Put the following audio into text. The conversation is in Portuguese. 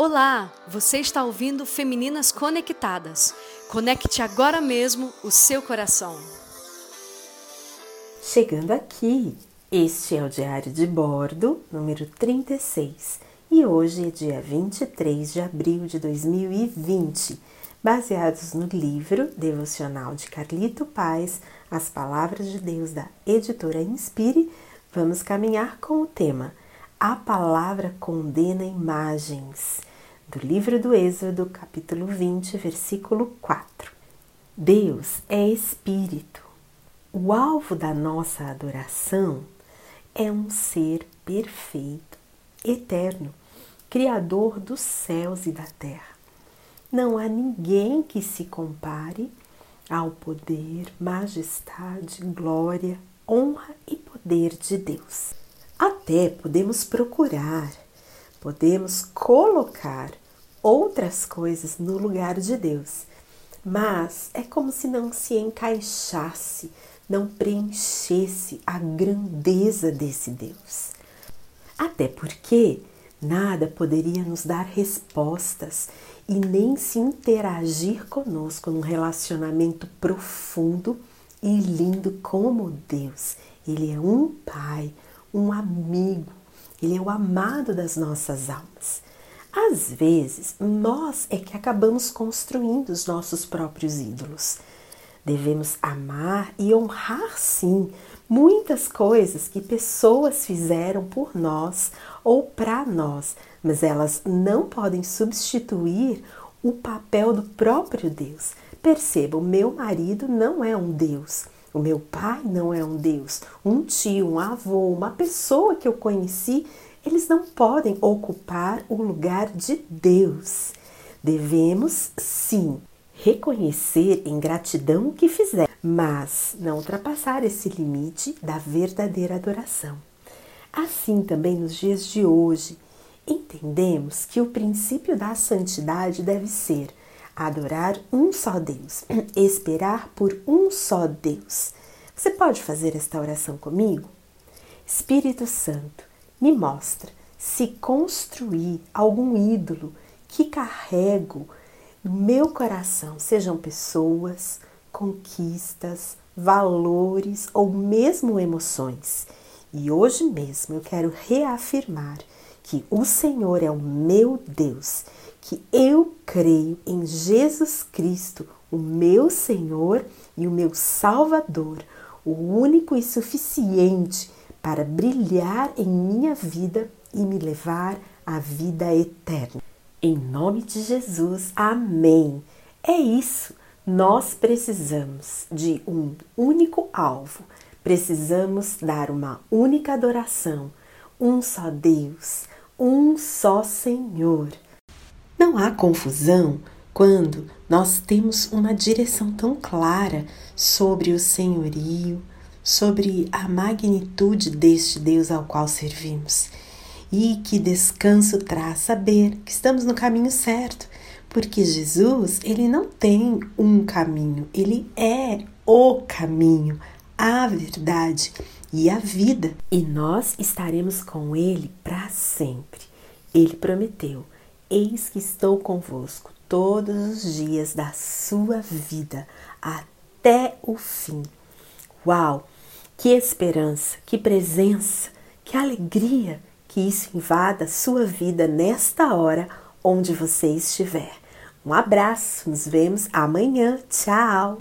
Olá, você está ouvindo Femininas Conectadas. Conecte agora mesmo o seu coração. Chegando aqui, este é o Diário de Bordo, número 36, e hoje é dia 23 de abril de 2020, baseados no livro devocional de Carlito Paz, As Palavras de Deus da editora Inspire, vamos caminhar com o tema A Palavra Condena Imagens, do livro do Êxodo, capítulo 20, versículo 4. Deus é Espírito. O alvo da nossa adoração é um ser perfeito, eterno, Criador dos céus e da terra. Não há ninguém que se compare ao poder, majestade, glória, honra e poder de Deus. Até podemos procurar, podemos colocar outras coisas no lugar de Deus, mas é como se não se encaixasse, não preenchesse a grandeza desse Deus. Até porque nada poderia nos dar respostas e nem se interagir conosco num relacionamento profundo e lindo como Deus. Ele é um pai, um amigo, ele é o amado das nossas almas. Às vezes, nós é que acabamos construindo os nossos próprios ídolos. Devemos amar e honrar, sim, muitas coisas que pessoas fizeram por nós ou para nós, mas elas não podem substituir o papel do próprio Deus. Perceba, o meu marido não é um Deus. O meu pai não é um Deus, um tio, um avô, uma pessoa que eu conheci, eles não podem ocupar o lugar de Deus. Devemos, sim, reconhecer em gratidão o que fizer, mas não ultrapassar esse limite da verdadeira adoração. Assim também nos dias de hoje, entendemos que o princípio da santidade deve ser adorar um só Deus, esperar por um só Deus. Você pode fazer esta oração comigo? Espírito Santo, me mostra se construir algum ídolo que carrego no meu coração, sejam pessoas, conquistas, valores ou mesmo emoções. E hoje mesmo eu quero reafirmar que o Senhor é o meu Deus que eu creio em Jesus Cristo, o meu Senhor e o meu Salvador, o único e suficiente para brilhar em minha vida e me levar à vida eterna. Em nome de Jesus, amém. É isso. Nós precisamos de um único alvo, precisamos dar uma única adoração, um só Deus, um só Senhor. Não há confusão quando nós temos uma direção tão clara sobre o senhorio, sobre a magnitude deste Deus ao qual servimos. E que descanso traz saber que estamos no caminho certo, porque Jesus, ele não tem um caminho, ele é o caminho, a verdade e a vida, e nós estaremos com ele para sempre. Ele prometeu Eis que estou convosco todos os dias da sua vida, até o fim. Uau! Que esperança, que presença, que alegria que isso invada a sua vida nesta hora onde você estiver. Um abraço, nos vemos amanhã. Tchau!